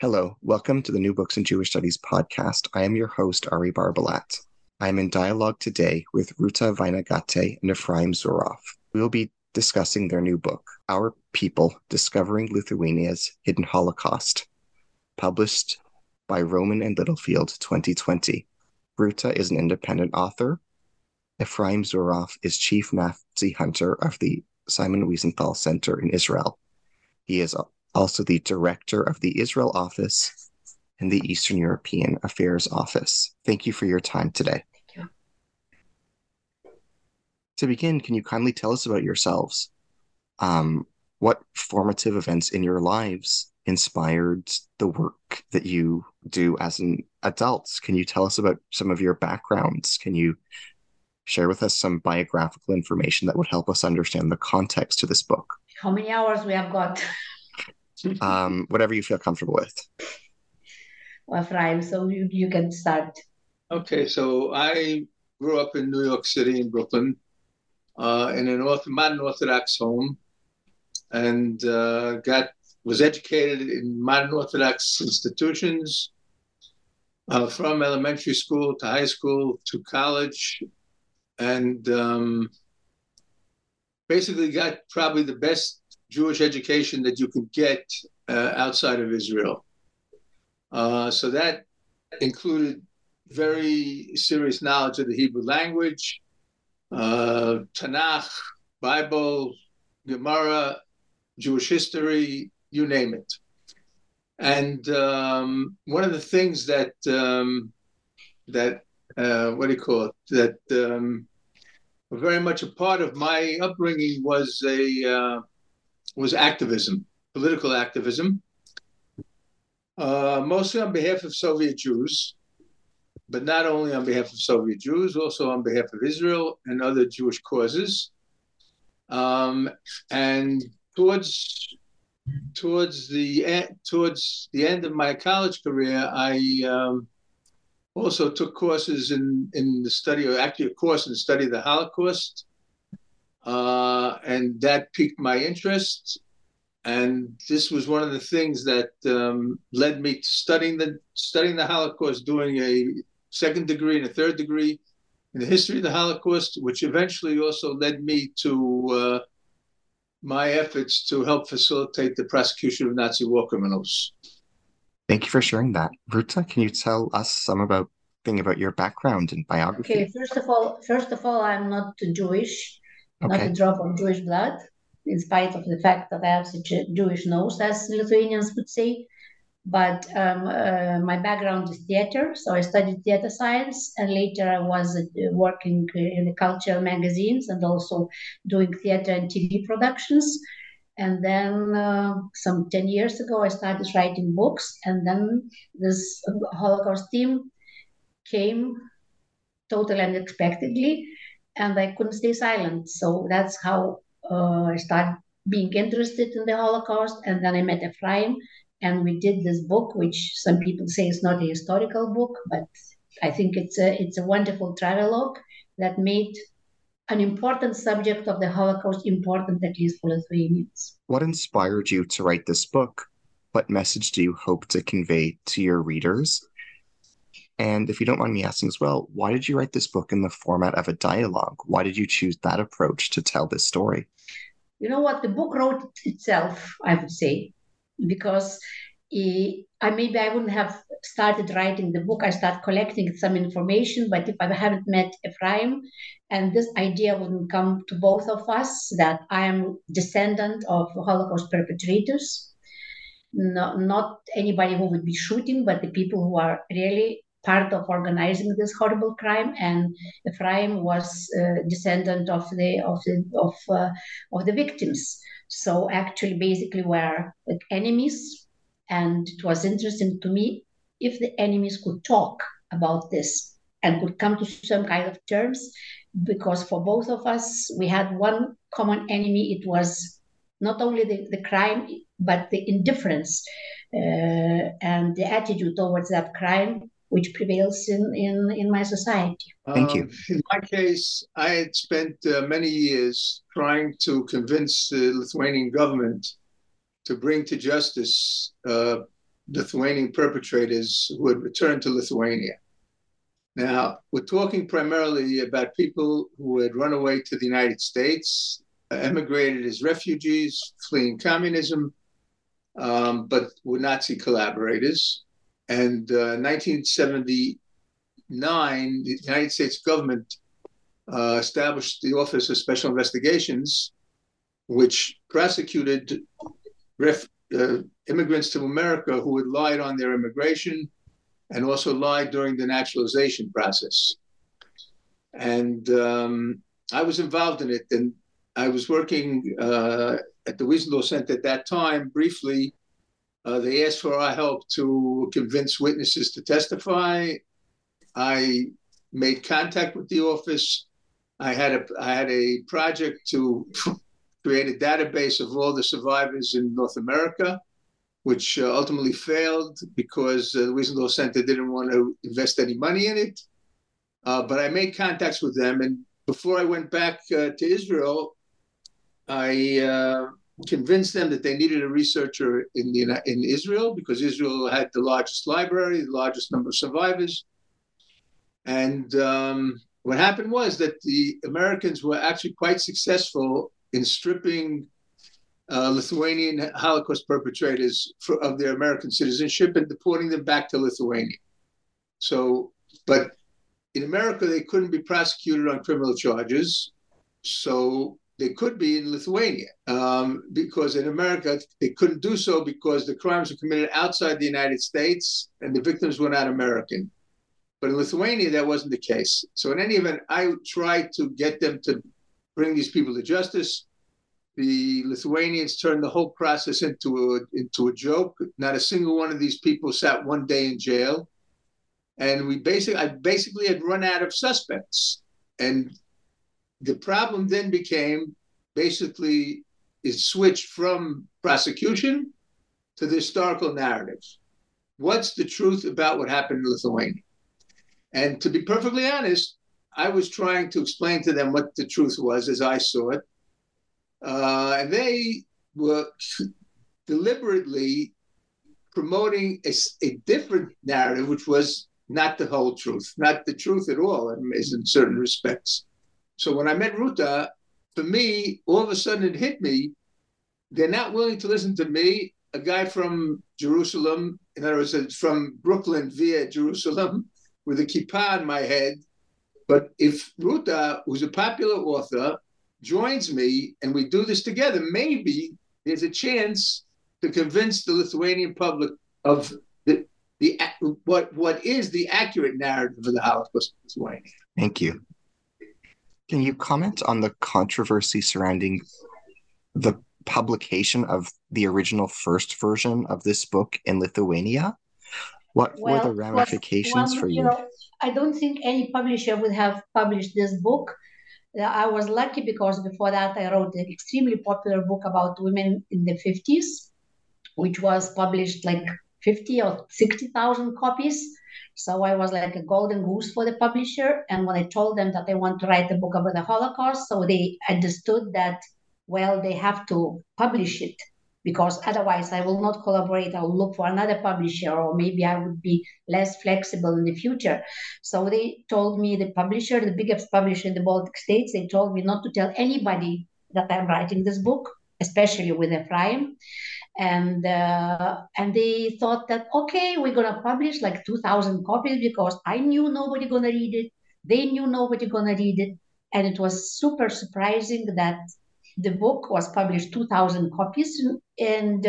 Hello, welcome to the New Books in Jewish Studies podcast. I am your host, Ari Barbalat. I am in dialogue today with Ruta Vanagaite and Ephraim Zuroff. We will be discussing their new book, Our People Discovering Lithuania's Hidden Holocaust, published by Rowman and Littlefield 2020. Ruta is an independent author. Ephraim Zuroff is chief Nazi hunter of the Simon Wiesenthal Center in Israel. He is also the director of the Israel office and the Eastern European Affairs Office. Thank you for your time today. Thank you. To begin, can you kindly tell us about yourselves? Um, what formative events in your lives inspired the work that you do as an adult? Can you tell us about some of your backgrounds? Can you share with us some biographical information that would help us understand the context to this book? How many hours we have got? um, whatever you feel comfortable with. Well, Ephraim, so you, you can start. Okay, so I grew up in New York City, in Brooklyn, uh, in an orth- modern Orthodox home, and uh, got was educated in modern Orthodox institutions, uh, from elementary school to high school to college, and um, basically got probably the best Jewish education that you could get uh, outside of Israel. Uh, so that included very serious knowledge of the Hebrew language, uh, Tanakh, Bible, Gemara, Jewish history, you name it. And um, one of the things that um, that uh, what do you call it that um, very much a part of my upbringing was a uh, was activism, political activism, uh, mostly on behalf of Soviet Jews, but not only on behalf of Soviet Jews, also on behalf of Israel and other Jewish causes. Um, and towards towards the towards the end of my college career, I um, also took courses in in the study, or actually a course in the study of the Holocaust, uh, and that piqued my interest. And this was one of the things that um, led me to studying the studying the Holocaust, doing a second degree and a third degree in the history of the Holocaust, which eventually also led me to uh, my efforts to help facilitate the prosecution of Nazi war criminals. Thank you for sharing that. Ruta, can you tell us some about thing about your background and biography? Okay, first of all, first of all, I'm not Jewish okay. not a drop of Jewish blood, in spite of the fact that I have such a Jewish nose, as Lithuanians would say. But um, uh, my background is theater, so I studied theater science, and later I was uh, working in the cultural magazines and also doing theater and TV productions. And then uh, some 10 years ago, I started writing books, and then this Holocaust team came totally unexpectedly and I couldn't stay silent. So that's how uh, I started being interested in the Holocaust. And then I met Ephraim, and we did this book, which some people say is not a historical book, but I think it's a it's a wonderful travelogue that made an important subject of the Holocaust important, at least for Lithuanians. What inspired you to write this book? What message do you hope to convey to your readers? And if you don't mind me asking as well, why did you write this book in the format of a dialogue? Why did you choose that approach to tell this story? You know what? The book wrote itself, I would say, because I maybe I wouldn't have started writing the book. I start collecting some information, but if I haven't met Ephraim, and this idea wouldn't come to both of us that I am descendant of Holocaust perpetrators, not, not anybody who would be shooting, but the people who are really part of organizing this horrible crime, and Ephraim was a descendant of the of the of uh, of the victims. So actually, basically, we're like enemies. And it was interesting to me if the enemies could talk about this and could come to some kind of terms, because for both of us, we had one common enemy. It was not only the, the crime, but the indifference uh, and the attitude towards that crime which prevails in, in, in my society. Thank you. Um, in my case, I had spent uh, many years trying to convince the Lithuanian government to bring to justice uh, Lithuanian perpetrators who had returned to Lithuania. Now, we're talking primarily about people who had run away to the United States, emigrated as refugees, fleeing communism, um, but were Nazi collaborators. And uh, 1979, the United States government uh, established the Office of Special Investigations, which prosecuted ref- uh, immigrants to America who had lied on their immigration and also lied during the naturalization process. And um, I was involved in it. And I was working uh, at the Wiesenthal Center at that time briefly uh, they asked for our help to convince witnesses to testify. I made contact with the office. I had a I had a project to create a database of all the survivors in North America, which uh, ultimately failed because uh, the Wiesenthal Center didn't want to invest any money in it. Uh, but I made contacts with them, and before I went back uh, to Israel, I uh, convinced them that they needed a researcher in the in Israel because Israel had the largest library, the largest number of survivors. And um, what happened was that the Americans were actually quite successful in stripping uh, Lithuanian Holocaust perpetrators for, of their American citizenship and deporting them back to Lithuania. So, but in America, they couldn't be prosecuted on criminal charges. So they could be in Lithuania um, because in America they couldn't do so because the crimes were committed outside the United States and the victims were not American. But in Lithuania, that wasn't the case. So in any event, I tried to get them to bring these people to justice. The Lithuanians turned the whole process into a, into a joke. Not a single one of these people sat one day in jail. And we basically, I basically had run out of suspects. And the problem then became basically it switched from prosecution to the historical narratives. What's the truth about what happened in Lithuania? And to be perfectly honest, I was trying to explain to them what the truth was as I saw it. Uh, and they were deliberately promoting a, a, different narrative, which was not the whole truth, not the truth at all, in, in certain respects. So when I met Ruta, for me, all of a sudden it hit me. They're not willing to listen to me, a guy from Jerusalem, in other words, from Brooklyn via Jerusalem, with a kippah on my head. But if Ruta, who's a popular author, joins me and we do this together, maybe there's a chance to convince the Lithuanian public of the, the what what is the accurate narrative of the Holocaust in Lithuania. Thank you. Can you comment on the controversy surrounding the publication of the original first version of this book in Lithuania? What well, were the ramifications well, for you? you know, I don't think any publisher would have published this book. Uh, I was lucky because before that I wrote an extremely popular book about women in the 50s, which was published like 50 or 60,000 copies. So I was like a golden goose for the publisher. And when I told them that I want to write a book about the Holocaust, so they understood that, well, they have to publish it because otherwise I will not collaborate. I'll look for another publisher, or maybe I would be less flexible in the future. So they told me, the publisher, the biggest publisher in the Baltic states, they told me not to tell anybody that I'm writing this book, especially with Ephraim and uh, and they thought that okay we're to publish like 2000 copies because i knew nobody to read it. They knew nobody to read it. And it was super surprising that the book was published 2000 copies and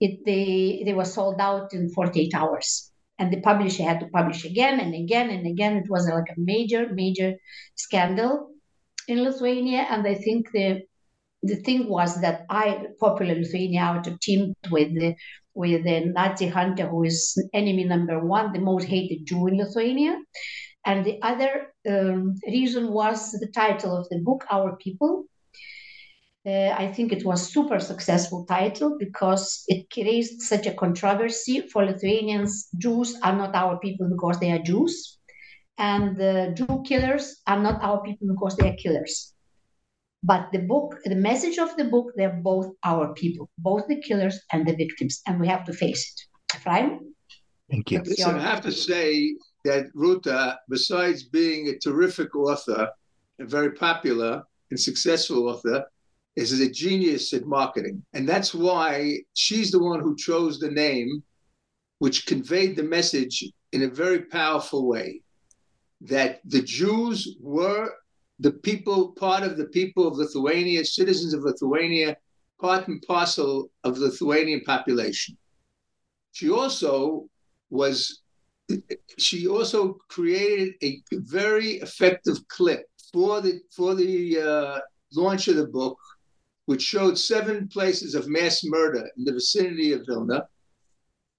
it they they were sold out in 48 hours. And the publisher had to publish again and again and again. It was like a major major scandal in lithuania. And i think the the thing was that I, Popular Lithuania Auto, teamed with the with the Nazi hunter who is enemy number one, the most hated Jew in Lithuania. And the other um, reason was the title of the book, Our People. Uh, I think it was super successful title because it raised such a controversy for Lithuanians. Jews are not our people because they are Jews, and the Jew killers are not our people because they are killers. But the book, the message of the book, they're both our people, both the killers and the victims, and we have to face it. Ephraim? Thank you. Listen, I have to say that Ruta, besides being a terrific author, a very popular and successful author, is a genius at marketing. And that's why she's the one who chose the name, which conveyed the message in a very powerful way that the Jews were the people, part of the people of Lithuania, citizens of Lithuania, part and parcel of the Lithuanian population. She also was, she also created a very effective clip for the for the uh, launch of the book, which showed seven places of mass murder in the vicinity of Vilna,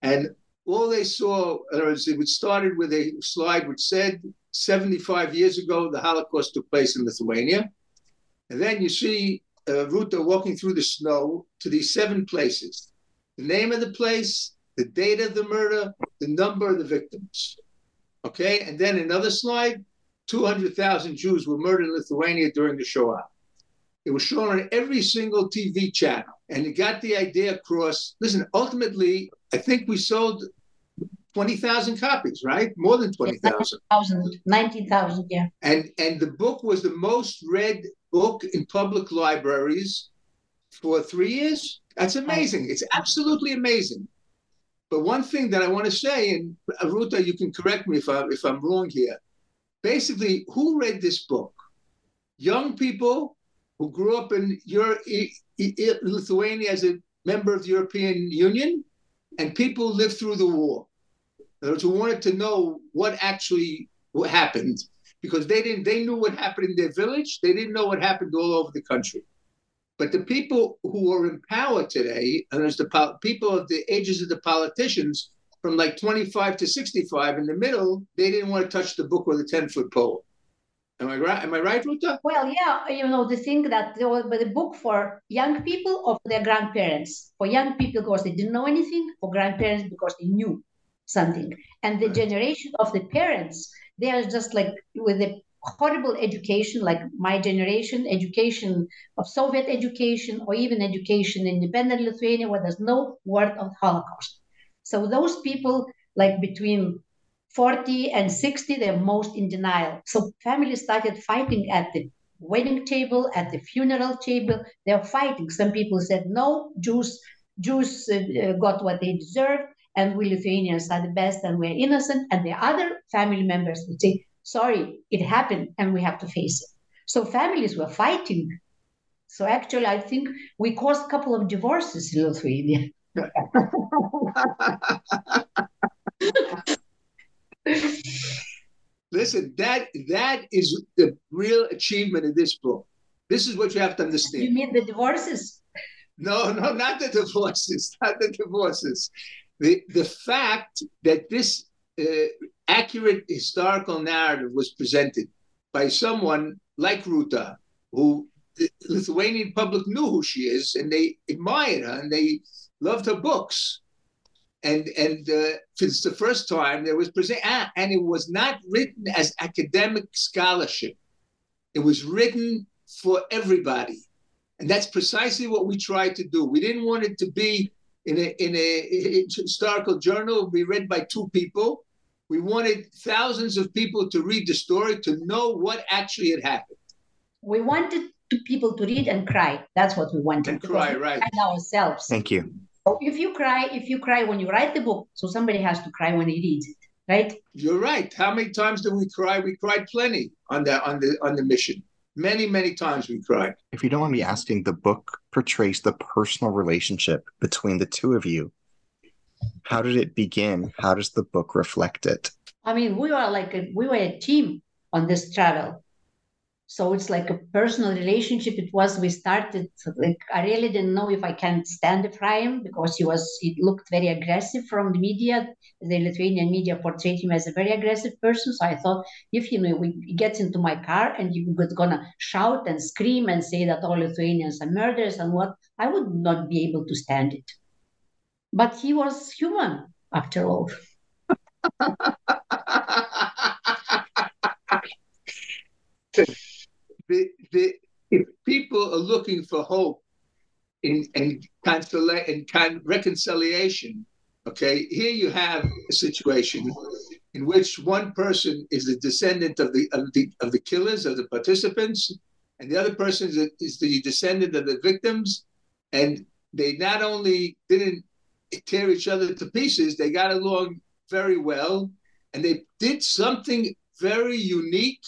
and all they saw it started with a slide which said 75 years ago, the Holocaust took place in Lithuania. And then you see uh, Ruta walking through the snow to these seven places the name of the place, the date of the murder, the number of the victims. Okay, and then another slide 200,000 Jews were murdered in Lithuania during the Shoah. It was shown on every single TV channel, and it got the idea across. Listen, ultimately, I think we sold 20,000 copies, right? More than 20,000. 19,000, yeah. And, and the book was the most read book in public libraries for three years. That's amazing. It's absolutely amazing. But one thing that I want to say, and Aruta, you can correct me if, I, if I'm wrong here. Basically, who read this book? Young people who grew up in Euro- Lithuania as a member of the European Union, and people who lived through the war who wanted to know what actually what happened because they didn't they knew what happened in their village they didn't know what happened all over the country but the people who are in power today and there's the po- people of the ages of the politicians from like 25 to 65 in the middle they didn't want to touch the book or the 10 foot pole Am I right? Am I right, Ruta? Well, yeah, you know, the thing that there was the book for young people or for their grandparents. For young people because they didn't know anything, for grandparents because they knew something. And the generation of the parents, they are just like with a horrible education, like my generation, education of Soviet education, or even education in independent Lithuania, where there's no word of Holocaust. So those people, like between 40 and 60, they're most in denial. So families started fighting at the wedding table, at the funeral table. They're fighting. Some people said, no, Jews, Jews uh, got what they deserved and we Lithuanians are the best and we're innocent. And the other family members would say, sorry, it happened and we have to face it. So families were fighting. So actually, I think we caused a couple of divorces in Lithuania. Listen, that that is the real achievement of this book. This is what you have to understand. You mean the divorces? No, no, not the divorces, not the divorces the, the fact that this uh, accurate historical narrative was presented by someone like Ruta, who the Lithuanian public knew who she is and they admired her and they loved her books. And and uh, the first time there was present, ah, and it was not written as academic scholarship. It was written for everybody, and that's precisely what we tried to do. We didn't want it to be in a, in a historical journal be read by two people. We wanted thousands of people to read the story to know what actually had happened. We wanted people to read and cry. That's what we wanted. And cry, right? And ourselves. Thank you. If you cry, if you cry when you write the book, so somebody has to cry when he reads it, right? You're right. How many times did we cry? We cried plenty on the on the on the mission. Many, many times we cried. If you don't want me asking, the book portrays the personal relationship between the two of you. How did it begin? How does the book reflect it? I mean, we were like a, we were a team on this travel. So it's like a personal relationship. It was we started like I really didn't know if I can stand Ephraim because he was he looked very aggressive from the media. The Lithuanian media portrayed him as a very aggressive person. So I thought if you know he gets into my car and he was gonna shout and scream and say that all Lithuanians are murderers and what, I would not be able to stand it. But he was human after all. the, the, if people are looking for hope in, and, consola- con- reconciliation, okay, here you have a situation in which one person is the descendant of the, of the, of the killers, of the participants, and the other person is, is the descendant of the victims. And they not only didn't tear each other to pieces, they got along very well. And they did something very unique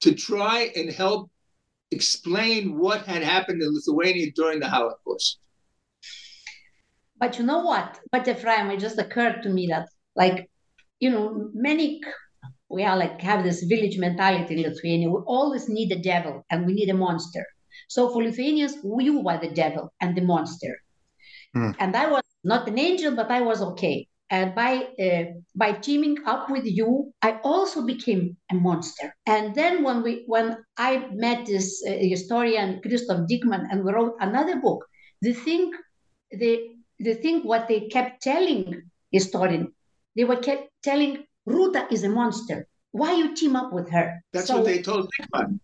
to try and help explain what had happened in Lithuania during the Holocaust. But you know what? But Ephraim, it just occurred to me that, like, you know, many we are like have this village mentality in Lithuania. We always need a devil and we need a monster. So for Lithuanians, we were the devil and the monster. Mm. And I was not an angel, but I was okay and by uh, by teaming up with you i also became a monster and then when we when i met this uh, historian christoph Dieckmann and we wrote another book the thing the the thing what they kept telling historian they were kept telling ruta is a monster why you team up with her that's so, what they told Dieckmann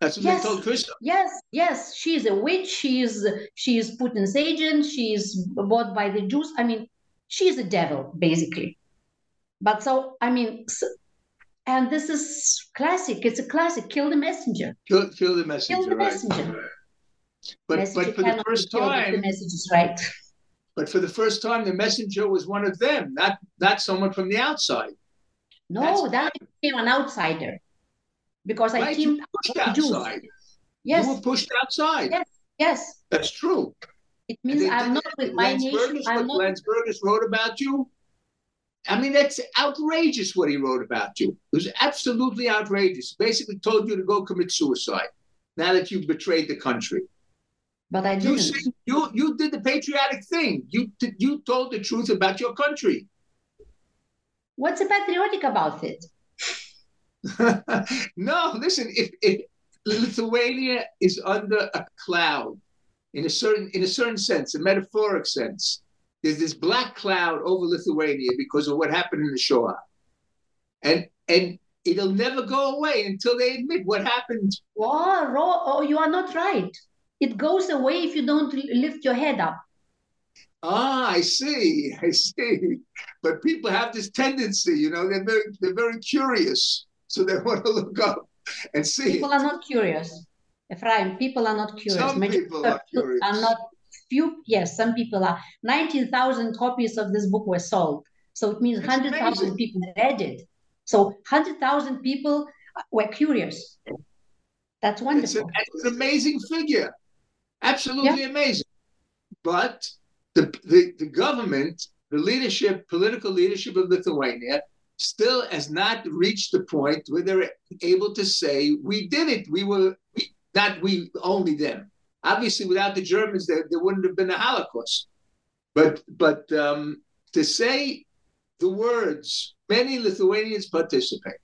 that's what yes, they told Christoph. Yes, yes, she's a witch. She's she's Putin's agent. She's bought by the Jews. I mean, she's a devil basically. But so i mean so, and this is classic. It's a classic. Kill the messenger. Kill, kill the messenger kill the right. messenger. But messenger but for the first time the message is right. But for the first time the messenger was one of them not not someone from the outside. No That's that became an outsider. Because right, i teamed pushed outside. Yes. you were pushed outside. Yes yes. That's true it means I'm not with my Lance nation. Burgess, I'm what not... Landsbergis wrote about you. I mean, that's outrageous what he wrote about you. It was absolutely outrageous. Basically, told you to go commit suicide now that you've betrayed the country. But I didn't. You, you, you did the patriotic thing. You, you told the truth about your country. What's patriotic about it? no, listen, if, if Lithuania is under a cloud, in a certain in a certain sense, a metaphoric sense. There's this black cloud over Lithuania because of what happened in the Shoah, and and it'll never go away until they admit what happened. Oh, oh, you are not right. It goes away if you don't lift your head up. Ah, I see, I see. But people have this tendency, you know, they're very, they're very curious, so they want to look up and see. People it. are not curious. Ephraim, people are not curious. Some people are curious. Are not few. Yes, some people are. Nineteen thousand copies of this book were sold, so it means hundred thousand people read it. So hundred thousand people were curious. That's wonderful. It's, a, it's an amazing figure, absolutely yeah. amazing. But the, the the government, the leadership, political leadership of Lithuania, still has not reached the point where they're able to say, "We did it. We were we, not we only them. Obviously, without the Germans, there, there wouldn't have been a Holocaust. But but um, to say the words, many Lithuanians participate.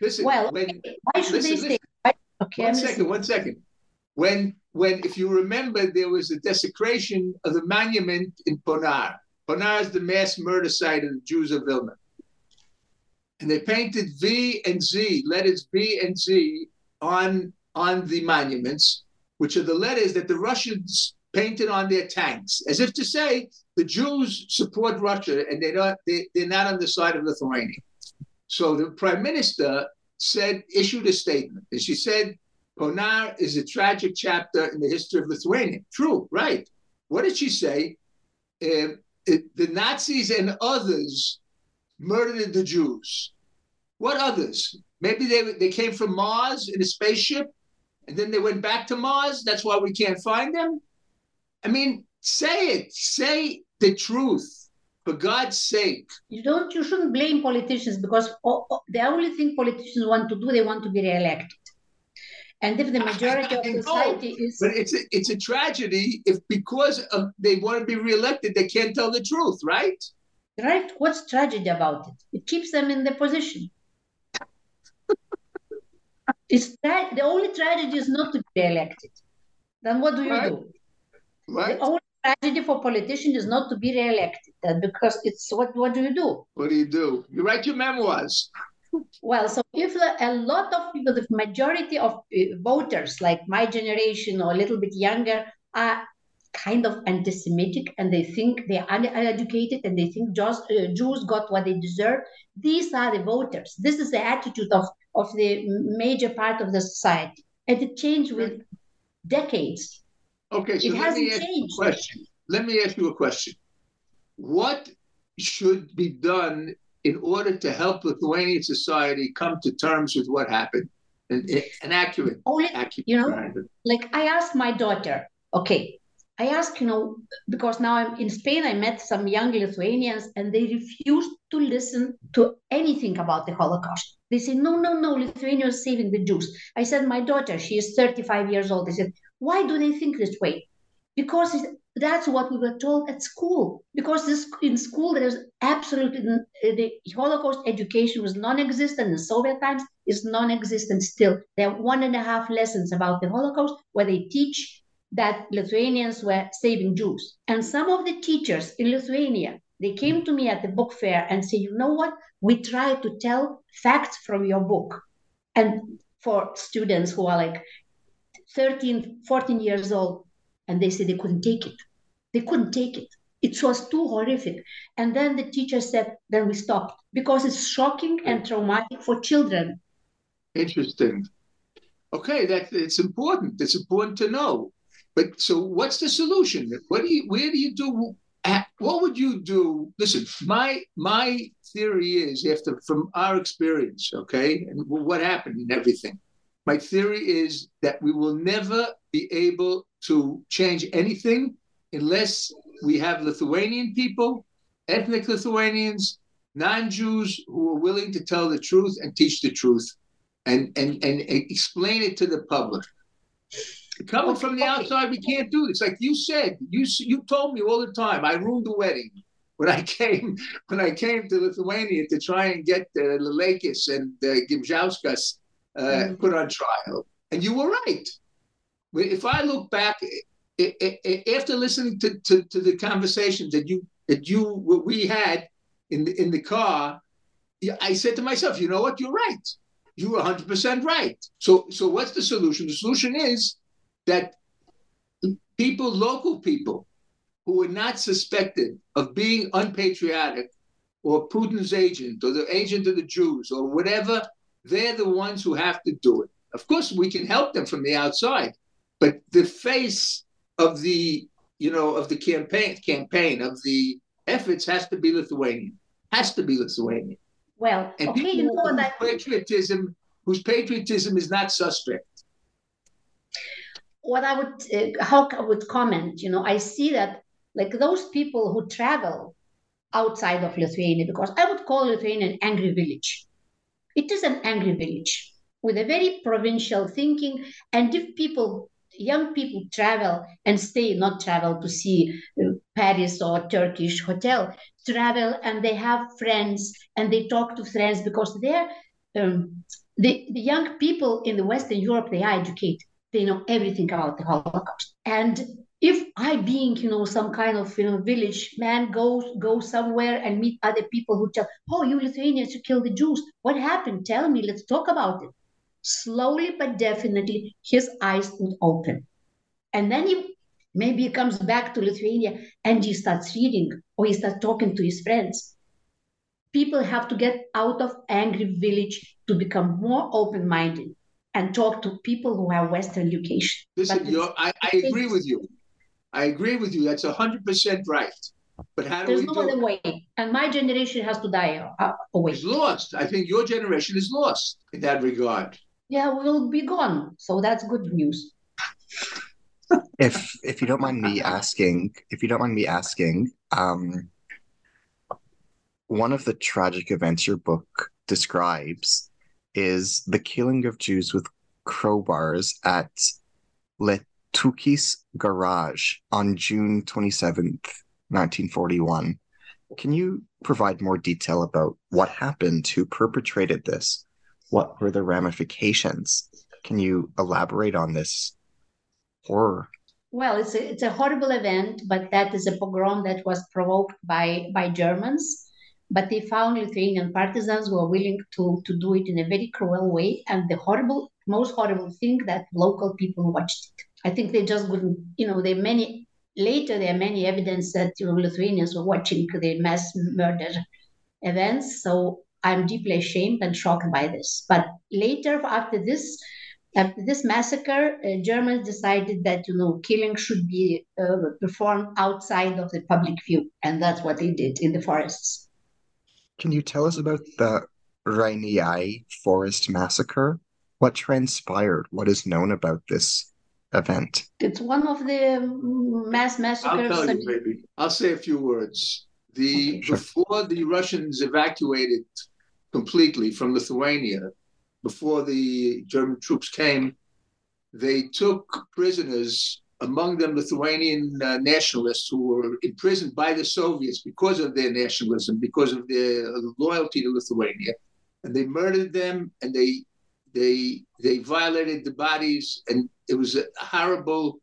Listen, well, when, why should listen, they say? Okay, one second, one second. When when if you remember, there was a desecration of the monument in Ponar. Ponar is the mass murder site of the Jews of Vilna. And they painted V and Z, letters V and Z, on on the monuments, which are the letters that the Russians painted on their tanks, as if to say the Jews support Russia and they're not, they, they're not on the side of Lithuania. So the prime minister said, issued a statement, and she said, Ponar is a tragic chapter in the history of Lithuania. True, right. What did she say? Uh, it, the Nazis and others murdered the Jews. What others? Maybe they, they came from Mars in a spaceship and then they went back to Mars. That's why we can't find them. I mean, say it. Say the truth, for God's sake. You don't. You shouldn't blame politicians because the only thing politicians want to do, they want to be reelected. And if the majority of society know, is. But it's a, it's a tragedy if because of, they want to be reelected, they can't tell the truth, right? Right? What's tragedy about it? It keeps them in the position. It's tra- the only tragedy is not to be elected. Then what do you Right. do? Right? The only tragedy for politicians is not to be re-elected. That because it's what what do you do? What do you do? You write your memoirs. Well, so if a lot of people, the majority of uh, voters, like my generation or a little bit younger, are kind of anti-Semitic and they think they're uneducated and they think just, uh, Jews got what they deserve. These are the voters. This is the attitude of, of the major part of the society. And it changed with decades. Okay, so It let me hasn't ask you a changed. question. Let me ask you a question. What should be done in order to help Lithuanian society come to terms with what happened? An, an accurate, oh, Only, accurate. you know, like I asked my daughter, okay, I asked, you know, because now I'm in Spain, I met some young Lithuanians and they refused to listen to anything about the Holocaust. They say, no, no, no, Lithuania is saving the Jews. I said, my daughter, she is 35 years old. They said, why do they think this way? Because that's what we were told at school. Because this, in school, there is absolutely the Holocaust education was non-existent in Soviet times. Is non-existent still. There are one and a half lessons about the Holocaust where they teach that Lithuanians were saving Jews. And some of the teachers in Lithuania, they came to me at the book fair and said, you know what? We try to tell facts from your book. And for students who are like 13, 14 years old, and they said they couldn't take it. They couldn't take it. It was too horrific. And then the teacher said, then we stopped because it's shocking and traumatic for children. Interesting. Okay, that it's important. It's important to know. But so, what's the solution? What do you? Where do you do? At- What would you do? Listen, my my theory is after from our experience, okay, and what happened and everything. My theory is that we will never be able to change anything unless we have Lithuanian people, ethnic Lithuanians, non-Jews who are willing to tell the truth and teach the truth and and and explain it to the public. Coming from the outside, we can't do this. Like you said, you you told me all the time. I ruined the wedding when I came when I came to Lithuania to try and get uh, Lileikis and uh, Gimžauskas uh, Mhm. put on trial, and you were right. If I look back i- i- i- after listening to, to, to the conversations that you that you what we had in the in the car, I said to myself, you know what, you're right. You were 100% right. So so what's the solution? The solution is that people, local people, who are not suspected of being unpatriotic or Putin's agent or the agent of the Jews or whatever, they're the ones who have to do it. Of course, we can help them from the outside, but the face of the you know of the campaign campaign of the efforts has to be Lithuanian. Has to be Lithuanian. Well, And okay, people you know whose patriotism, whose patriotism is not suspect. What I would uh, how I would comment, you know, I see that like those people who travel outside of Lithuania, because I would call Lithuania an angry village. It is an angry village with a very provincial thinking, and if people, young people, travel and stay, not travel to see uh, Paris or Turkish hotel, travel and they have friends and they talk to friends because they're um, the, the young people in the Western Europe they are educated they know everything about the Holocaust. And if I, being you know some kind of you know village man, goes go somewhere and meet other people who tell, "Oh, you Lithuanians, you killed the Jews. What happened? Tell me. Let's talk about it." Slowly but definitely, his eyes would open, and then he maybe he comes back to Lithuania and he starts reading or he starts talking to his friends. People have to get out of angry village to become more open-minded and talk to people who have Western education. Listen, But you're, I, I agree with you. I agree with you. That's 100% right. But how do There's we no do other it? way. And my generation has to die uh, away. It's lost. I think your generation is lost in that regard. Yeah, we'll be gone. So that's good news. If if you don't mind me asking, if you don't mind me asking, um, one of the tragic events your book describes is the killing of Jews with crowbars at Lietūkis Garage on June 27th, 1941. Can you provide more detail about what happened, who perpetrated this? What were the ramifications? Can you elaborate on this horror? Well, it's a, it's a horrible event, but that is a pogrom that was provoked by, by Germans. But they found Lithuanian partisans were willing to, to do it in a very cruel way. And the horrible, most horrible thing that local people watched it. I think they just wouldn't, you know, there are many, later there are many evidence that you know, Lithuanians were watching the mass murder events. So I'm deeply ashamed and shocked by this. But later, after this, after this massacre, uh, Germans decided that you know killing should be uh, performed outside of the public view, and that's what they did in the forests. Can you tell us about the Rainiai forest massacre? What transpired? What is known about this event? It's one of the mass massacres. I'll tell you, maybe. I'll say a few words. The okay, sure. before the Russians evacuated completely from Lithuania, before the German troops came, they took prisoners, among them Lithuanian uh, nationalists who were imprisoned by the Soviets because of their nationalism, because of their loyalty to Lithuania, and they murdered them and they they they violated the bodies, and it was a horrible,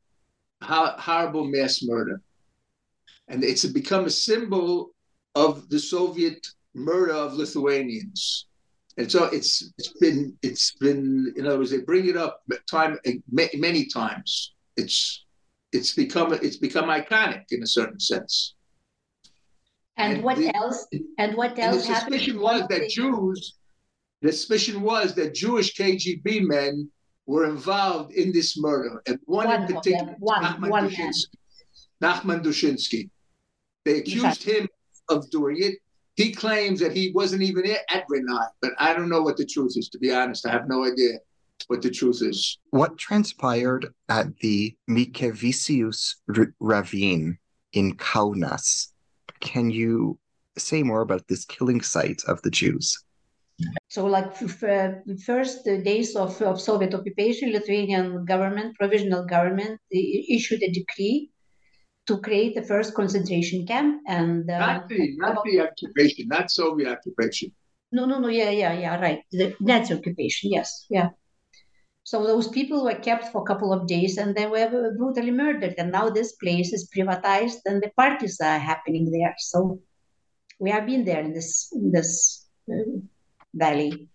horrible mass murder, and it's become a symbol of the Soviet murder of Lithuanians. And so it's it's been it's been in other words they bring it up time many times. It's it's become it's become iconic in a certain sense. And, and what the, else? And what else? And the suspicion was that Jews. The suspicion was that Jewish KGB men were involved in this murder, and one, one in particular, one, Nachman, one Dushinsky, Nachman Dushinsky. They accused him of doing it he claims that he wasn't even at Rainiai, but I don't know what the truth is, to be honest. I have no idea what the truth is. What transpired at the Mikevicius ravine in Kaunas? Can you say more about this killing site of the Jews? So, like the first days of, of Soviet occupation, Lithuanian government, provisional government, issued a decree to create the first concentration camp and uh, not the not about, the occupation, not Soviet occupation. No, no, no. Yeah, yeah, yeah. Right. The Nazi occupation. Yes. Yeah. So those people were kept for a couple of days and they were brutally murdered. And now this place is privatized and the parties are happening there. So we have been there in this in this uh, valley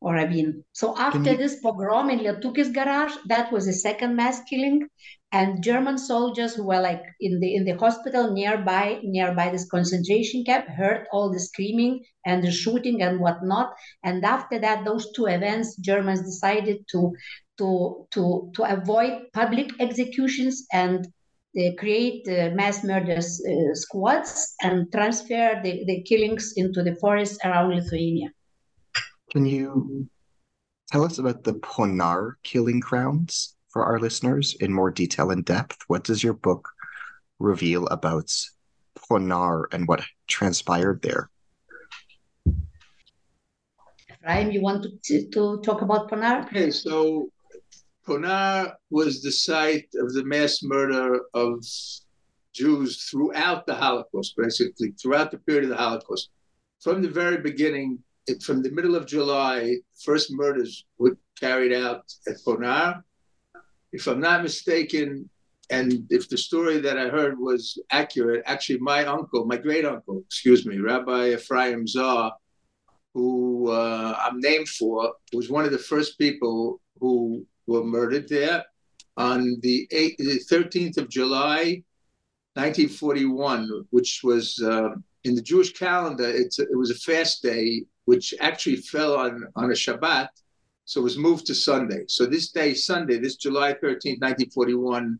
or ravine. So after you... this pogrom in Lietūkis garage, that was the second mass killing and German soldiers who were like in the in the hospital nearby nearby this concentration camp heard all the screaming and the shooting and whatnot. And after that, those two events, Germans decided to to to to avoid public executions and uh, create uh, mass murders uh, squads and transfer the, the killings into the forests around Lithuania. Can you tell us about the Ponar killing grounds? For our listeners in more detail and depth? What does your book reveal about Ponar and what transpired there? Ryan, you want to, to talk about Ponar? Okay, so Ponar was the site of the mass murder of Jews throughout the Holocaust, basically, throughout the period of the Holocaust. From the very beginning, from the middle of July, first murders were carried out at Ponar if I'm not mistaken, and if the story that I heard was accurate, actually, my uncle, my great uncle, excuse me, Rabbi Ephraim Zah, who uh, I'm named for, was one of the first people who were murdered there on the, 8th, the 13th of July, 1941, which was uh, in the Jewish calendar. It was a fast day, which actually fell on on a Shabbat, so it was moved to Sunday. So this day, Sunday, this July 13, 1941,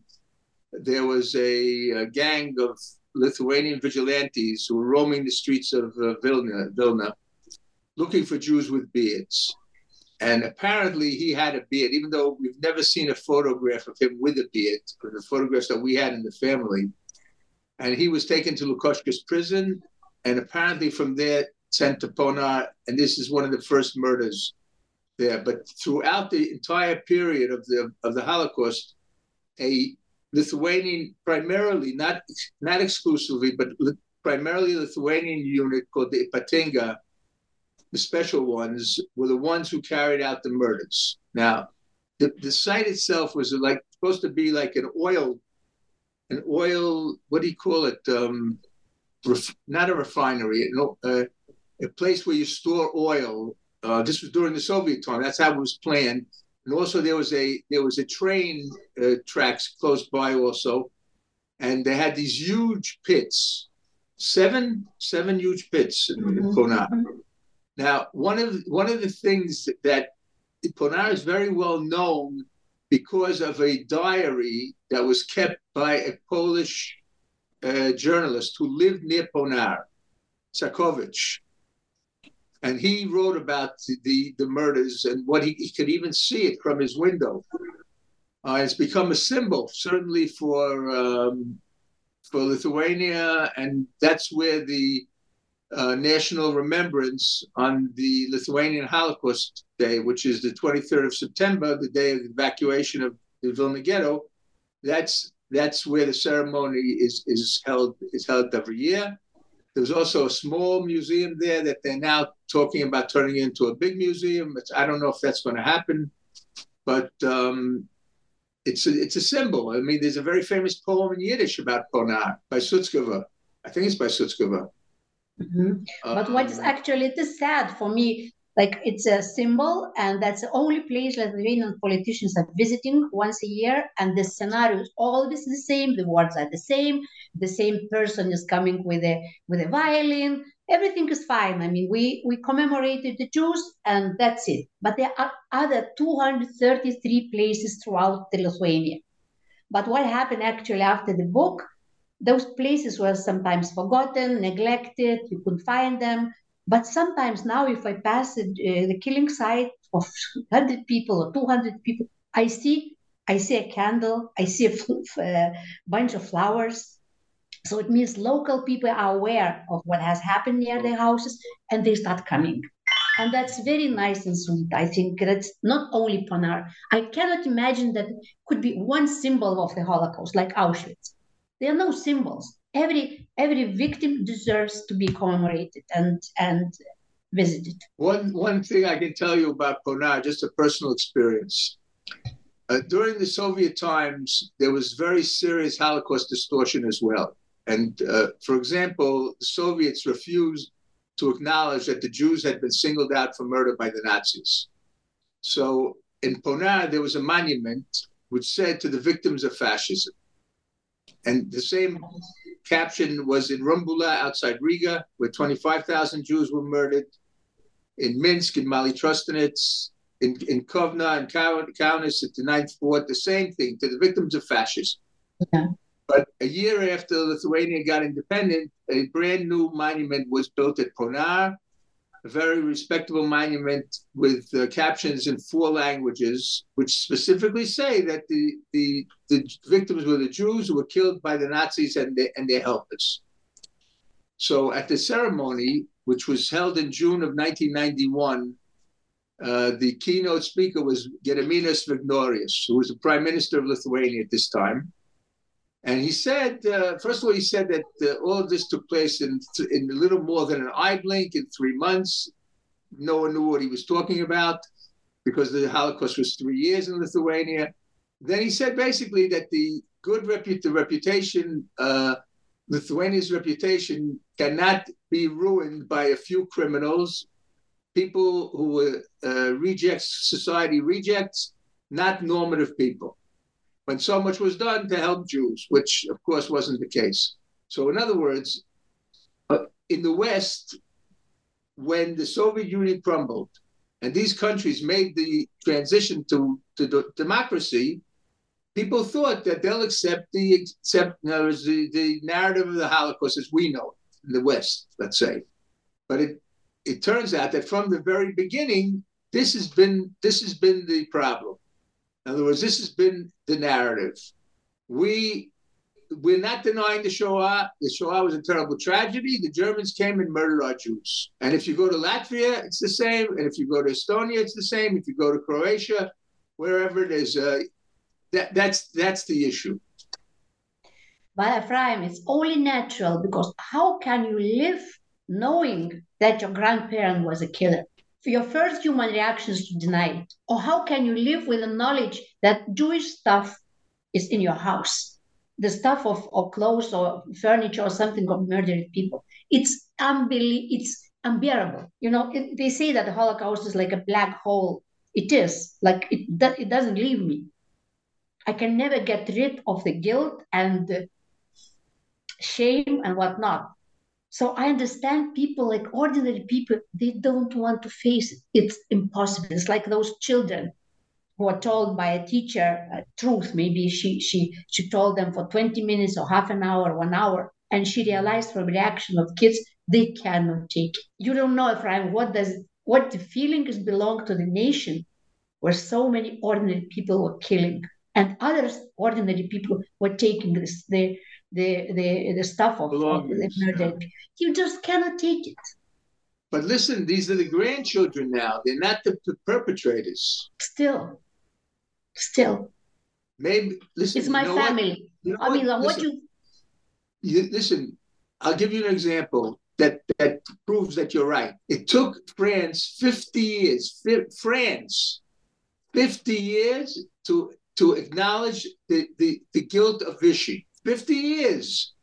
there was a, a gang of Lithuanian vigilantes who were roaming the streets of uh, Vilna, Vilna, looking for Jews with beards. And apparently he had a beard, even though we've never seen a photograph of him with a beard, the photographs that we had in the family. And he was taken to Lukiškės prison, and apparently from there sent to Ponar. And this is one of the first murders there. But throughout the entire period of the of the Holocaust, a Lithuanian, primarily not not exclusively, but primarily Lithuanian unit called the Ipatinga, the special ones, were the ones who carried out the murders. Now, the, the site itself was like supposed to be like an oil, an oil. What do you call it? Um, ref, not a refinery, uh, a place where you store oil. Uh, this was during the Soviet time. That's how it was planned. And also there was a there was a train uh, tracks close by also, and they had these huge pits, seven seven huge pits in, mm-hmm. in Ponar. Now one of one of the things that Ponar is very well known because of a diary that was kept by a Polish uh, journalist who lived near Ponar, Sakowicz. And he wrote about the, the murders and what he, he could even see it from his window. Uh, it's become a symbol, certainly for um, for Lithuania, and that's where the uh, national remembrance on the Lithuanian Holocaust Day, which is the 23rd of September, the day of the evacuation of the Vilna Ghetto. That's that's where the ceremony is is held is held every year. There's also a small museum there that they're now talking about turning into a big museum. It's, I don't know if that's going to happen, but um, it's a, it's a symbol. I mean, there's a very famous poem in Yiddish about Ponar by Sutzkever. I think it's by Sutzkever. Mm-hmm. But what is um, actually it is sad for me like it's a symbol and that's the only place Lithuanian politicians are visiting once a year and the scenario is always the same the words are the same the same person is coming with a with a violin everything is fine. I mean we we commemorated the jews and that's it. But there are other 233 places throughout the lithuania. But what happened actually after the book those places were sometimes forgotten neglected you couldn't find them but sometimes now, if I pass uh, the killing site of 100 people or 200 people, I see I see a candle, I see a uh, bunch of flowers. So it means local people are aware of what has happened near their houses and they start coming. And that's very nice and sweet. I think that's not only Ponar. I cannot imagine that could be one symbol of the Holocaust, like Auschwitz. There are no symbols every every victim deserves to be commemorated and and visited. One one thing I can tell you about Ponar, just a personal experience. Uh, during the Soviet times, there was very serious Holocaust distortion as well. And uh, for example, the Soviets refused to acknowledge that the Jews had been singled out for murder by the Nazis. So in Ponar, there was a monument which said to the victims of fascism. And the same caption was in Rumbula outside Riga, where 25,000 Jews were murdered, in Minsk, in Mali Trostenets, in, in Kovna and Kaunas at the Ninth Fort, the same thing to the victims of fascism. Yeah. But a year after Lithuania got independent, a brand new monument was built at Ponar, a very respectable monument with uh, captions in four languages, which specifically say that the, the, the victims were the Jews who were killed by the Nazis and, and their helpers. So at the ceremony, which was held in June of 1991, uh, the keynote speaker was Gediminas Vagnorius, who was the prime minister of Lithuania at this time. And he said, uh, first of all, he said that uh, all of this took place in, in a little more than an eye blink in three months. No one knew what he was talking about because the Holocaust was three years in Lithuania. Then he said basically that the good repu- the reputation, uh, Lithuania's reputation, cannot be ruined by a few criminals, people who were uh, rejects, society rejects, not normative people when so much was done to help Jews, which of course wasn't the case. So, in other words, uh, in the West, when the Soviet Union crumbled and these countries made the transition to, to democracy, people thought that they'll accept the accept the, the narrative of the Holocaust as we know it in the West, let's say. But it it turns out that from the very beginning, this has been this has been the problem. In other words, this has been the narrative. We we're not denying the Shoah. The Shoah was a terrible tragedy. The Germans came and murdered our Jews. And if you go to Latvia, it's the same. And if you go to Estonia, it's the same. If you go to Croatia, wherever it is, a, that that's that's the issue. But Ephraim, it's only natural because how can you live knowing that your grandparent was a killer? Your first human reaction is to deny it. Or how can you live with the knowledge that Jewish stuff is in your house? The stuff of or clothes or furniture or something of murdered people. It's unbelievable. It's unbearable. You know, it, they say that the Holocaust is like a black hole. It is like it. It doesn't leave me. I can never get rid of the guilt and the shame and whatnot. So I understand people, like ordinary people, they don't want to face it. It's impossible. It's like those children who are told by a teacher a truth. Maybe she she she told them for 20 minutes or half an hour, one hour, and she realized from reaction of kids they cannot take it. You don't know, Ephraim, what does what the feeling is belong to the nation where so many ordinary people were killing and others ordinary people were taking this the the the, the stuff of, of the murdered. You just cannot take it. But listen, these are the grandchildren now. They're not the, the perpetrators. Still, still. Maybe listen. It's my you know family. You know I mean, listen, what you... you listen. I'll give you an example that that proves that you're right. It took France 50 years. France, 50 years to to acknowledge the, the, the guilt of Vichy. 50 years.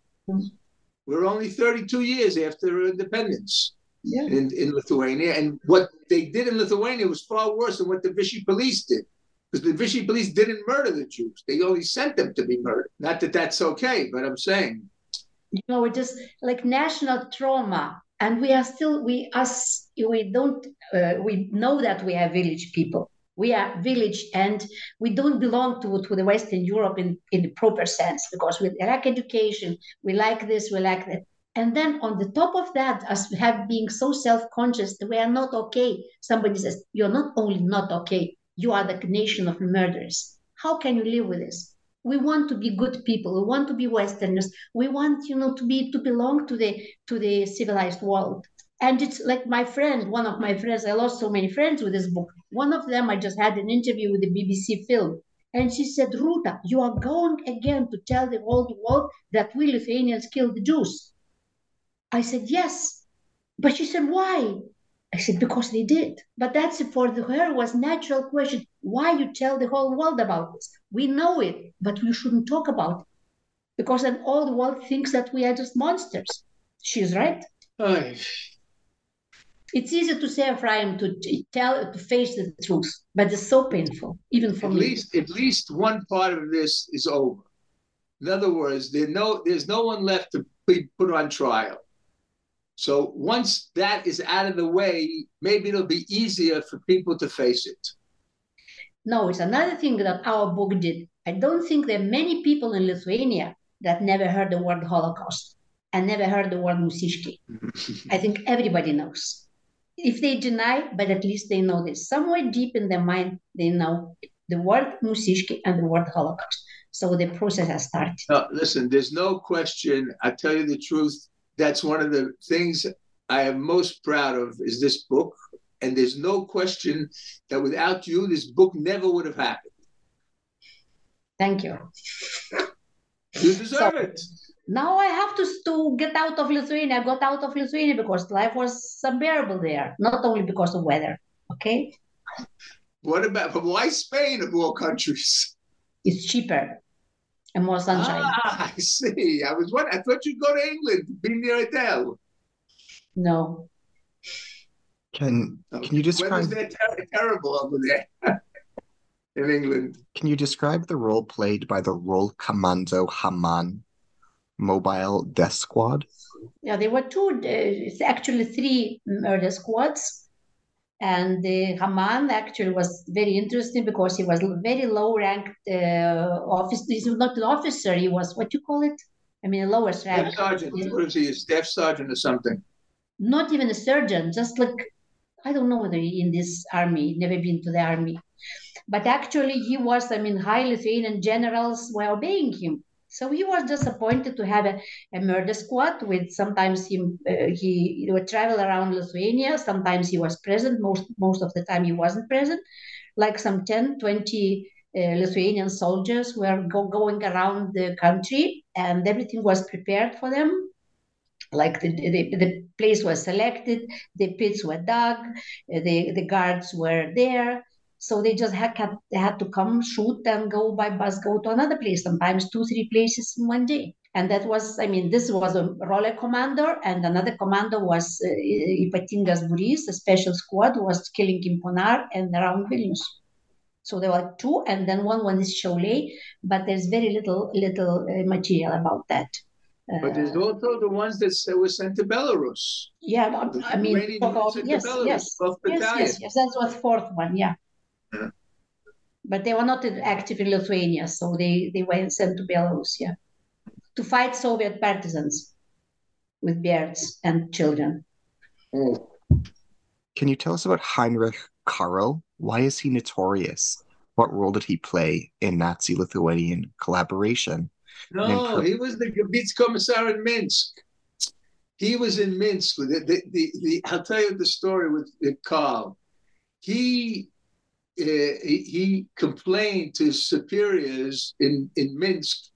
We're only 32 years after independence yeah. in, in Lithuania. And what they did in Lithuania was far worse than what the Vichy police did. Because the Vichy police didn't murder the Jews. They only sent them to be murdered. Not that that's okay, but I'm saying. You know, it just like national trauma. And we are still, we us, we don't, uh, we know that we are village people we are village and we don't belong to, to the Western Europe in, in the proper sense because we lack education, we like this, we like that. And then on the top of that, as we have being so self-conscious we are not okay, somebody says, You're not only not okay, you are the nation of murderers. How can you live with this? We want to be good people, we want to be Westerners, we want, you know, to be to belong to the to the civilized world. And it's like my friend, one of my friends, I lost so many friends with this book. One of them, I just had an interview with the BBC film. And she said, Ruta, you are going again to tell the whole world that we Lithuanians killed the Jews. I said, yes. But she said, why? I said, because they did. But that's for the, her was natural question. Why you tell the whole world about this? We know it, but we shouldn't talk about it. Because then all the world thinks that we are just monsters. She's right. Oy it's easy to say Ephraim to tell to face the truth, but it's so painful, even for at me. Least, at least one part of this is over. In other words, there no, there's no one left to be put on trial. So once that is out of the way, maybe it'll be easier for people to face it. No, it's another thing that our book did. I don't think there are many people in Lithuania that never heard the word Holocaust and never heard the word Musiškiai. I think everybody knows if they deny, but at least they know this. Somewhere deep in their mind, they know the word Musiškiai and the word Holocaust. So the process has started. No, listen, there's no question. I tell you the truth. That's one of the things I am most proud of is this book. And there's no question that without you, this book never would have happened. Thank you. You deserve so, it now I have to, to get out of Lithuania. I got out of Lithuania because life was unbearable there, not only because of weather. Okay. What about but why Spain of all countries? It's cheaper and more sunshine. Ah, I see. I was what I thought you'd go to England to be near Adele. No. Can can you describe? Weather's ter- terrible over there in England. Can you describe the role played by the Rollkommando Hamann mobile death squad? Yeah, there were two, uh, actually three murder squads. And the Hamann actually was very interesting because he was very low ranked uh, officer. He's not an officer, he was what you call it? I mean, a lowest rank. Staff sergeant. What is he? A staff sergeant or something? Not even a surgeon, just like, I don't know whether he in this army, never been to the army. But actually, he was, I mean, high Lithuanian generals were obeying him So he was just appointed to have a, a murder squad with sometimes he, uh, he, would travel around Lithuania. Sometimes he was present. Most, most of the time he wasn't present. Like some 10, 20 uh, Lithuanian soldiers were go, going around the country and everything was prepared for them like the, the, the, place was selected, the pits were dug, the, the guards were there. So they just had, they had to come, shoot, and go by bus, go to another place, sometimes two, three places in one day. And that was, I mean, this was a Rollkommando, and another commander was uh, Ypatingas Būrys, a special squad, was killing in Ponar and around Vilnius. So there were two, and then one one is Šiauliai, but there's very little little uh, material about that. But there's uh, also the ones that were sent to Belarus. Yeah, I mean, about, yes, Belarus, yes, yes, yes, yes, that was fourth one, yeah. Yeah. But they were not active in Lithuania, so they, they were sent to Belarus, yeah, to fight Soviet partisans with beards and children. Oh. Can you tell us about Heinrich Carl? Why is he notorious? What role did he play in Nazi Lithuanian collaboration? No, he was the Gebietskommissar in Minsk. He was in Minsk. The, the, the, the, I'll tell you the story with, with Carl. He, he, he complained to his superiors in, in Minsk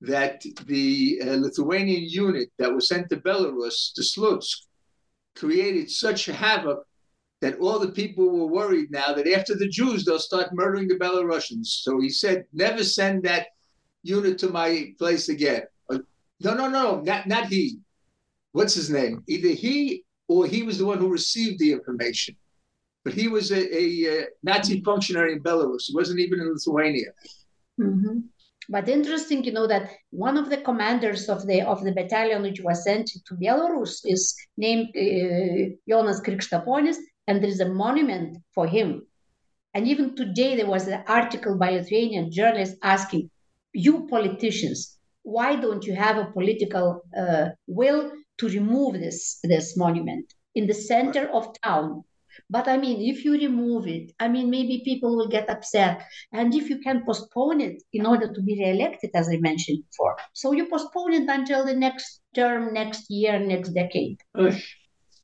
that the uh, Lithuanian unit that was sent to Belarus, to Slutsk, created such havoc that all the people were worried now that after the Jews, they'll start murdering the Belarusians. So he said, never send that unit to my place again. Uh, no, no, no, not, not he. What's his name? Either he or he was the one who received the information. But he was a, a, Nazi functionary in Belarus. He wasn't even in Lithuania. Mm-hmm. But interesting, you know, that one of the commanders of the of the battalion which was sent to Belarus is named uh, Jonas Krikštaponis, and there is a monument for him. And even today, there was an article by Lithuanian journalists asking you politicians, why don't you have a political uh, will to remove this this monument in the center of town? But I mean, if you remove it, I mean, maybe people will get upset. And if you can postpone it in order to be reelected, as I mentioned before, so you postpone it until the next term, next year, next decade.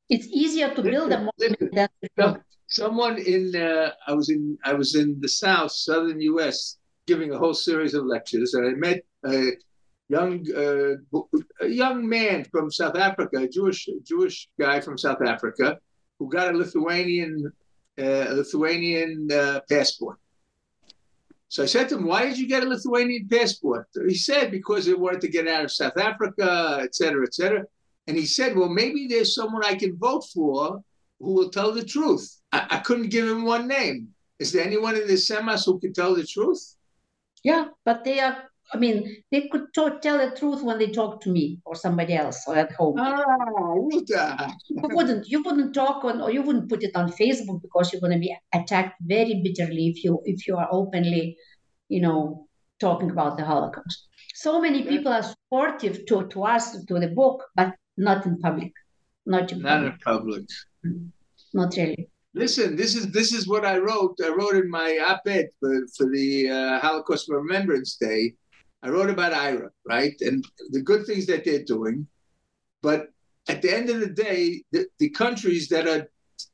It's easier to build a monument than. Someone in uh, I was in I was in the South, southern U.S giving a whole series of lectures, and I met a young uh, a young man from South Africa, a Jewish Jewish guy from South Africa, who got a Lithuanian uh, Lithuanian uh, passport. So I said to him, "Why did you get a Lithuanian passport?" He said, "Because they wanted to get out of South Africa, et cetera, et cetera." And he said, "Well, maybe there's someone I can vote for who will tell the truth." I, I couldn't give him one name. Is there anyone in the Seimas who can tell the truth? Yeah, but they are. I mean, they could talk, tell the truth when they talk to me or somebody else or at home. Oh, you wouldn't. You wouldn't talk on, or you wouldn't put it on Facebook because you're going to be attacked very bitterly if you if you are openly, you know, talking about the Holocaust. So many people are supportive to to us to the book, but not in public. Not in not public. in public. Not really. Listen, this is this is what I wrote. I wrote in my op-ed for, for the uh, Holocaust Remembrance Day. I wrote about IHRA, right, and the good things that they're doing. But at the end of the day, the, the countries that are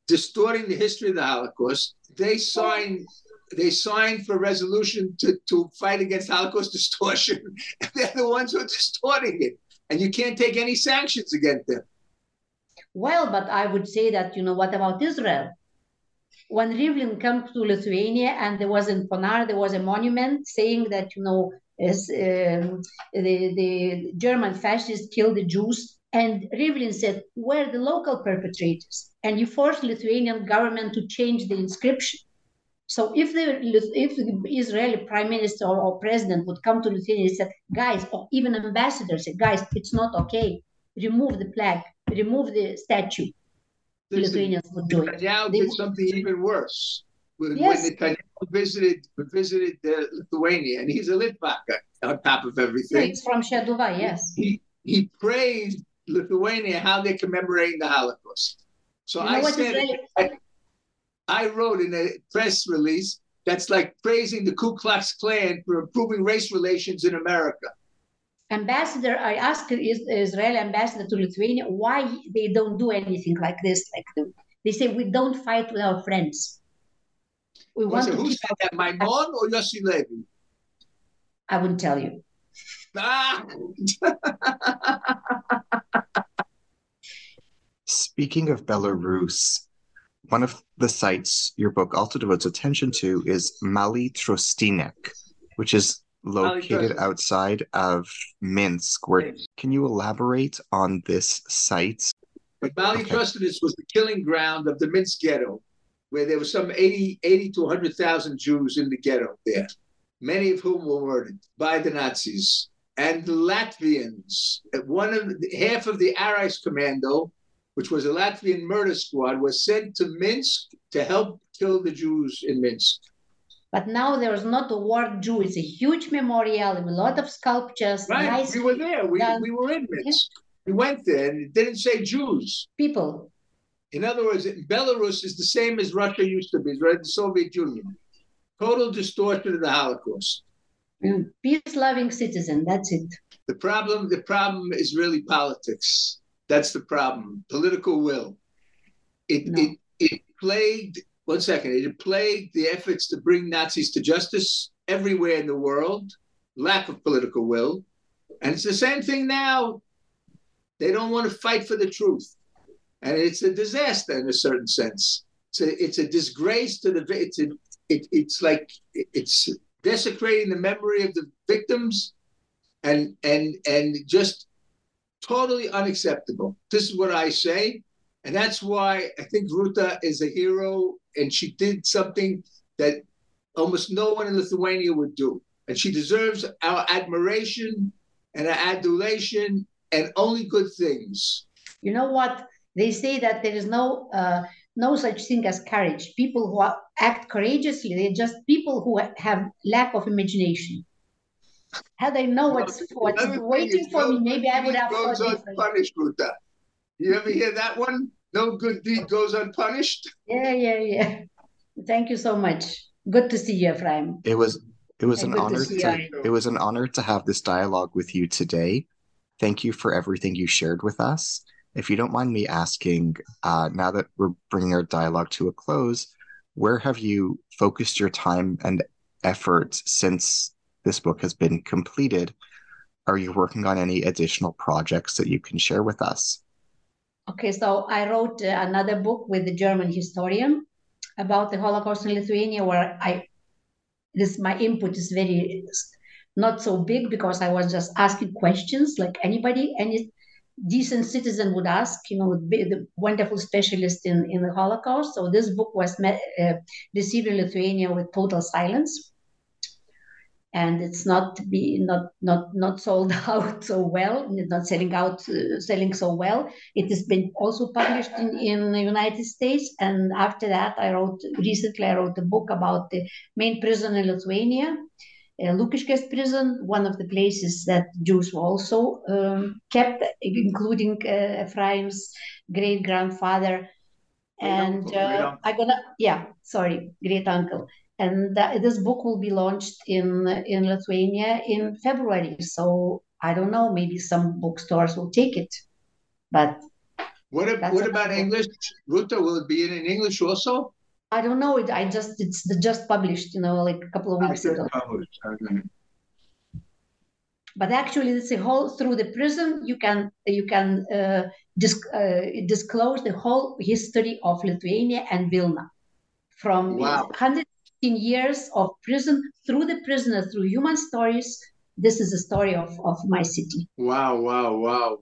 distorting the history of the Holocaust, they sign they sign for resolution to, to fight against Holocaust distortion. they're the ones who are distorting it. And you can't take any sanctions against them. Well, but I would say that, you know, what about Israel? when Rivlin came to Lithuania and there was in Ponar, there was a monument saying that, you know, as, um, the, the German fascists killed the Jews. And Rivlin said, where are the local perpetrators? And you forced Lithuanian government to change the inscription. So if the if the Israeli prime minister or, or president would come to Lithuania and said, guys, or even ambassador said, guys, it's not okay. Remove the flag, remove the statue. Lithuanians would do it. Netanyahu did something even worse. When, yes. when visited visited uh, Lithuania, and he's a Litvaka on top of everything. He's from Šeduva, yes. He, he praised Lithuania how they're commemorating the Holocaust. So you know I said, I, I wrote in a press release that's like praising the Ku Klux Klan for improving race relations in America. ambassador, I asked the Israeli ambassador to Lithuania why they don't do anything like this. Like they say, we don't fight with our friends. We want to who said that, Maimon or Yossi Levy? I wouldn't tell you. Ah! Speaking of Belarus, one of the sites your book also devotes attention to is Mali Trostinek, which is located outside of Minsk. Where can you elaborate on this site? But Mali okay. was the killing ground of the Minsk ghetto, where there were some 80, 80 to 100,000 Jews in the ghetto there, many of whom were murdered by the Nazis. And the Latvians, one of the, half of the Arajs Kommando, which was a Latvian murder squad, was sent to Minsk to help kill the Jews in Minsk. But now there is not a word Jew. It's a huge memorial, with a lot of sculptures. Right, nice we were there. We, we were in Minsk. We went there, and it didn't say Jews. People. In other words, Belarus is the same as Russia used to be, right? The Soviet Union. Total distortion of the Holocaust. Mm. Peace-loving citizen. That's it. The problem. The problem is really politics. That's the problem. Political will. It no. it it plagued. One second. It plagued the efforts to bring Nazis to justice everywhere in the world. Lack of political will, and it's the same thing now. They don't want to fight for the truth, and it's a disaster in a certain sense. It's a it's a disgrace to the. It's a, it, it's like it's desecrating the memory of the victims, and and and just totally unacceptable. This is what I say. And that's why I think Ruta is a hero and she did something that almost no one in Lithuania would do. And she deserves our admiration and our adulation and only good things. You know what? They say that there is no uh, no such thing as courage. People who are, act courageously, they're just people who have lack of imagination. Had I know what's what's waiting for me, maybe I would have goes unpunished with that. You ever hear that one? No good deed goes unpunished. Yeah, yeah, yeah. Thank you so much. Good to see you, Ephraim. It was it was and an honor to, to it was an honor to have this dialogue with you today. Thank you for everything you shared with us. If you don't mind me asking, uh, now that we're bringing our dialogue to a close, where have you focused your time and effort since this book has been completed, are you working on any additional projects that you can share with us? Okay, so I wrote uh, another book with the German historian about the Holocaust in Lithuania, where I this my input is very not so big because I was just asking questions like anybody, any decent citizen would ask, you know, the wonderful specialist in, in the Holocaust. So this book was met, uh, received in Lithuania with total silence. And it's not be not not not sold out so well not selling out uh, selling so well. It has been also published in, in the united states. And after that i wrote recently i wrote a book about the main prison in lithuania uh, Lukiškės prison, one of the places that Jews were also um, kept, including uh, Ephraim's great grandfather. And uh, I'm gonna, yeah, sorry, great uncle and that, this book will be launched in in Lithuania in February. So I don't know, maybe some bookstores will take it, but. What, what about English, Ruta? Will it be in English also? I don't know. It I just it's just published, you know, like a couple of weeks ago. Okay. But actually, it's a whole through the prison. You can you can uh, disc, uh, disclose the whole history of Lithuania and Vilna from wow. 100 years of prison through the prisoners, through human stories. This is the story of, of my city. Wow, wow, wow.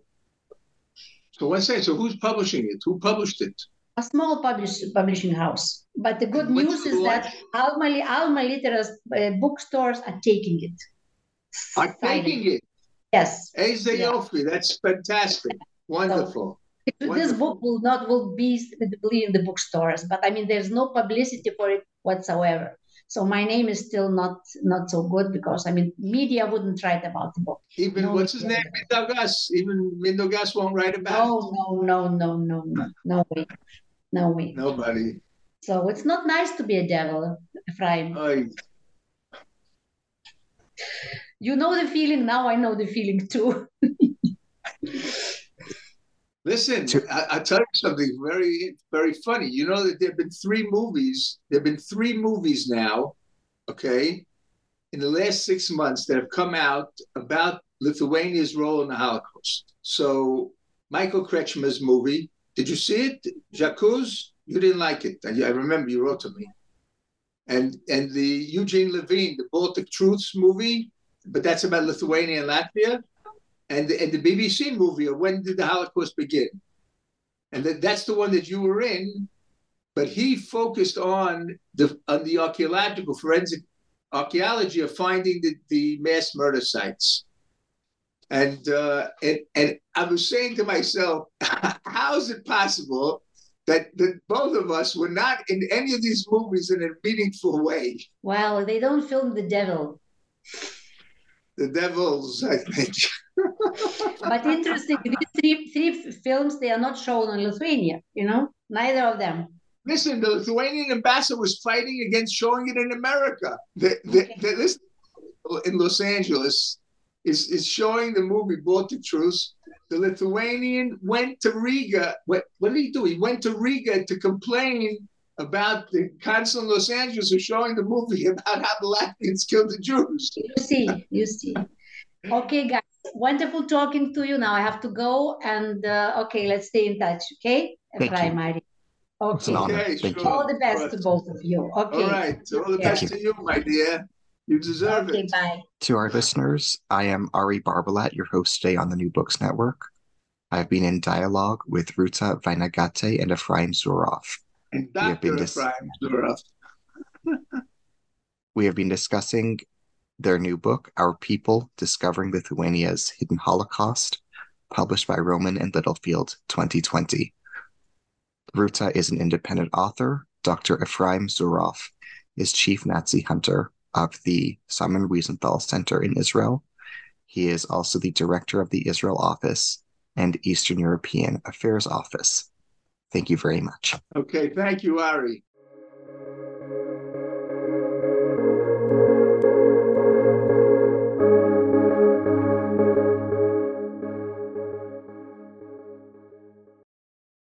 So let's say, so who's publishing it? Who published it? A small publish, publishing house. But the good news is that Alma, Alma Litera's uh, bookstores are taking it. Are taking it? Yes. Ezeofi, yeah. that's fantastic. Wonderful. So, this book will not will be in the bookstores, but I mean, there's no publicity for it whatsoever. So my name is still not not so good because I mean media wouldn't write about the book. Even no what's his name? Mindogas. Even Mindogas won't write about no, it. No, no, no, no, no, no way. No way. Nobody. So it's not nice to be a devil, Ephraim. you know the feeling. Now I know the feeling too. Listen, I, will tell you something very, very funny. You know that there have been three movies. There have been three movies now, okay, in the last six months that have come out about Lithuania's role in the Holocaust. So, Michael Kretschmer's movie, did you see it? J'accuse? You didn't like it. I remember you wrote to me. And and the Eugene Levine, the Baltic Truths movie, but that's about Lithuania and Latvia and the, and the BBC movie of When Did the Holocaust Begin? And that, that's the one that you were in, but he focused on the on the archaeological forensic archaeology of finding the, the mass murder sites. And uh, and and I was saying to myself, how is it possible that that both of us were not in any of these movies in a meaningful way? Wow, they don't film the devil. The devils, I think. but interesting, these three, three films, they are not shown in Lithuania, you know, neither of them. Listen, the Lithuanian ambassador was fighting against showing it in America. The, the, okay. the, this in Los Angeles is, is showing the movie Baltic Truths. The Lithuanian went to Riga. What, what did he do? He went to Riga to complain about the consul in Los Angeles who's showing the movie about how the Latvians killed the Jews. You see, you see. Okay, guys wonderful talking to you. Now I have to go, and uh, okay, let's stay in touch. Okay, Thank primary. You. Okay. okay sure. All the best right. to both of you. Okay. All right. All the best to you, my dear. You deserve okay, it. Bye. To our listeners, I am Ari Barbalat, your host today on the New Books Network. I've been in dialogue with Ruta Vanagaite and Ephraim Zuroff. And Dr. Dis- Ephraim Zuroff. we have been discussing their new book, Our People Discovering Lithuania's Hidden Holocaust, published by Rowman and Littlefield 2020. Ruta is an independent author. Dr. Ephraim Zuroff is chief Nazi hunter of the Simon Wiesenthal Center in Israel. He is also the director of the Israel office and Eastern European Affairs office. Thank you very much. Okay, thank you, Ari.